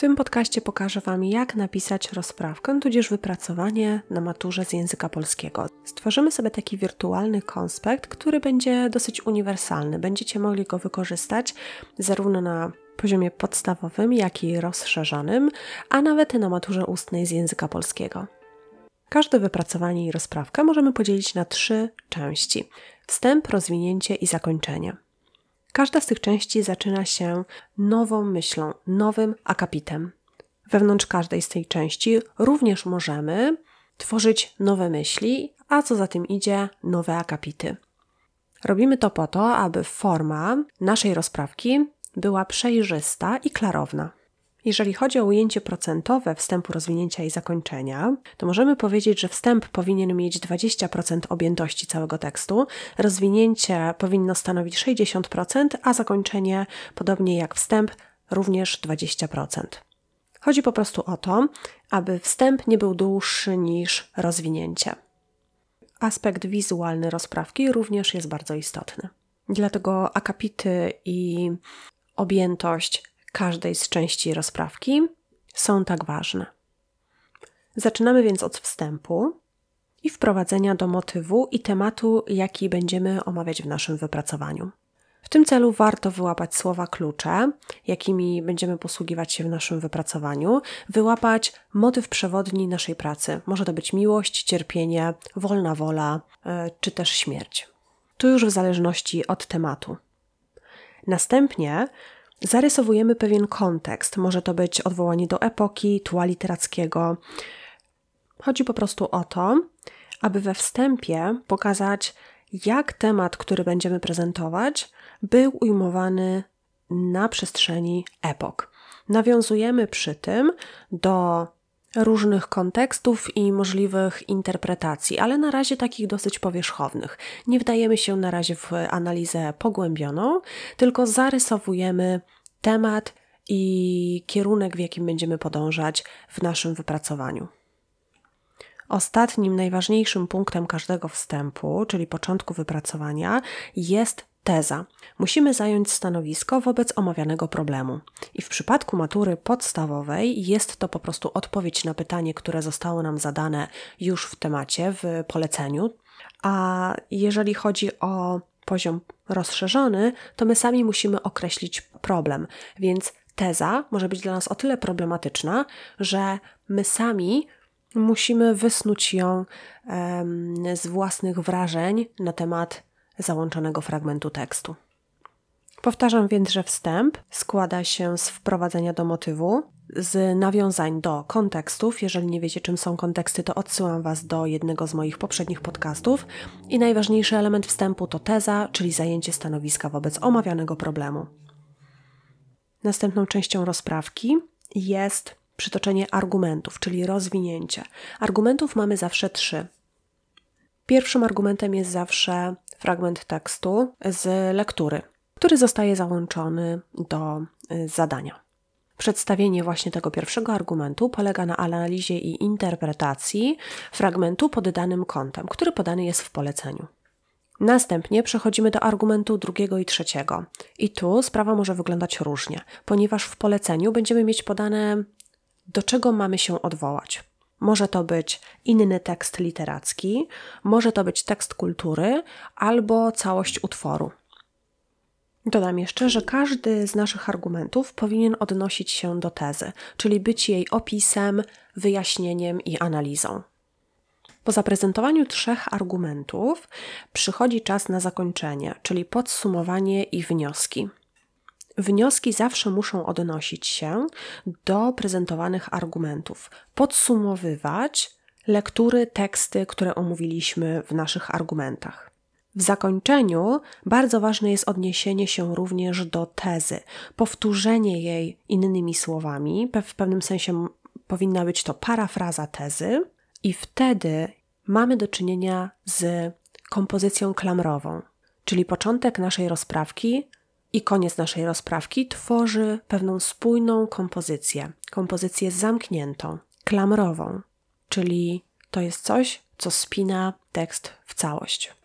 W tym podcaście pokażę Wam, jak napisać rozprawkę, tudzież wypracowanie na maturze z języka polskiego. Stworzymy sobie taki wirtualny konspekt, który będzie dosyć uniwersalny. Będziecie mogli go wykorzystać zarówno na poziomie podstawowym, jak i rozszerzonym, a nawet na maturze ustnej z języka polskiego. Każde wypracowanie i rozprawkę możemy podzielić na trzy części: wstęp, rozwinięcie i zakończenie. Każda z tych części zaczyna się nową myślą, nowym akapitem. Wewnątrz każdej z tej części również możemy tworzyć nowe myśli, a co za tym idzie, nowe akapity. Robimy to po to, aby forma naszej rozprawki była przejrzysta i klarowna. Jeżeli chodzi o ujęcie procentowe wstępu, rozwinięcia i zakończenia, to możemy powiedzieć, że wstęp powinien mieć 20% objętości całego tekstu, rozwinięcie powinno stanowić 60%, a zakończenie, podobnie jak wstęp, również 20%. Chodzi po prostu o to, aby wstęp nie był dłuższy niż rozwinięcie. Aspekt wizualny rozprawki również jest bardzo istotny. Dlatego akapity i objętość każdej z części rozprawki są tak ważne. Zaczynamy więc od wstępu i wprowadzenia do motywu i tematu, jaki będziemy omawiać w naszym wypracowaniu. W tym celu warto wyłapać słowa klucze, jakimi będziemy posługiwać się w naszym wypracowaniu, wyłapać motyw przewodni naszej pracy. Może to być miłość, cierpienie, wolna wola e, czy też śmierć. Tu już w zależności od tematu. Następnie zarysowujemy pewien kontekst. Może to być odwołanie do epoki, tła literackiego. Chodzi po prostu o to, aby we wstępie pokazać, jak temat, który będziemy prezentować, był ujmowany na przestrzeni epok. Nawiązujemy przy tym do różnych kontekstów i możliwych interpretacji, ale na razie takich dosyć powierzchownych. Nie wdajemy się na razie w analizę pogłębioną, tylko zarysowujemy temat i kierunek, w jakim będziemy podążać w naszym wypracowaniu. Ostatnim, najważniejszym punktem każdego wstępu, czyli początku wypracowania, jest teza. Musimy zająć stanowisko wobec omawianego problemu. I w przypadku matury podstawowej jest to po prostu odpowiedź na pytanie, które zostało nam zadane już w temacie, w poleceniu. A jeżeli chodzi o poziom rozszerzony, to my sami musimy określić problem. Więc teza może być dla nas o tyle problematyczna, że my sami musimy wysnuć ją z własnych wrażeń na temat załączonego fragmentu tekstu. Powtarzam więc, że wstęp składa się z wprowadzenia do motywu, z nawiązań do kontekstów. Jeżeli nie wiecie, czym są konteksty, to odsyłam Was do jednego z moich poprzednich podcastów. I najważniejszy element wstępu to teza, czyli zajęcie stanowiska wobec omawianego problemu. Następną częścią rozprawki jest przytoczenie argumentów, czyli rozwinięcie. Argumentów mamy zawsze trzy. Pierwszym argumentem jest zawsze fragment tekstu z lektury, który zostaje załączony do y, zadania. Przedstawienie właśnie tego pierwszego argumentu polega na analizie i interpretacji fragmentu pod danym kątem, który podany jest w poleceniu. Następnie przechodzimy do argumentu drugiego i trzeciego. I tu sprawa może wyglądać różnie, ponieważ w poleceniu będziemy mieć podane, do czego mamy się odwołać. Może to być inny tekst literacki, może to być tekst kultury albo całość utworu. Dodam jeszcze, że każdy z naszych argumentów powinien odnosić się do tezy, czyli być jej opisem, wyjaśnieniem i analizą. Po zaprezentowaniu trzech argumentów przychodzi czas na zakończenie, czyli podsumowanie i wnioski. Wnioski zawsze muszą odnosić się do prezentowanych argumentów, podsumowywać lektury, teksty, które omówiliśmy w naszych argumentach. W zakończeniu bardzo ważne jest odniesienie się również do tezy, powtórzenie jej innymi słowami. W pewnym sensie powinna być to parafraza tezy, i wtedy mamy do czynienia z kompozycją klamrową, czyli początek naszej rozprawki i koniec naszej rozprawki tworzy pewną spójną kompozycję, kompozycję zamkniętą, klamrową, czyli to jest coś, co spina tekst w całość.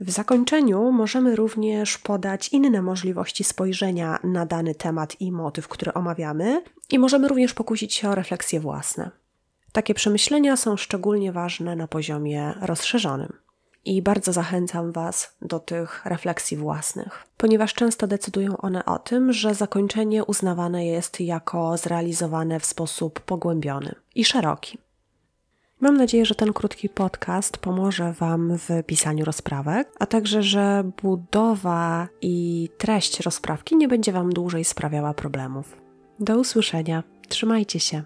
W zakończeniu możemy również podać inne możliwości spojrzenia na dany temat i motyw, który omawiamy, i możemy również pokusić się o refleksje własne. Takie przemyślenia są szczególnie ważne na poziomie rozszerzonym. I bardzo zachęcam Was do tych refleksji własnych, ponieważ często decydują one o tym, że zakończenie uznawane jest jako zrealizowane w sposób pogłębiony i szeroki. Mam nadzieję, że ten krótki podcast pomoże Wam w pisaniu rozprawek, a także, że budowa i treść rozprawki nie będzie Wam dłużej sprawiała problemów. Do usłyszenia. Trzymajcie się.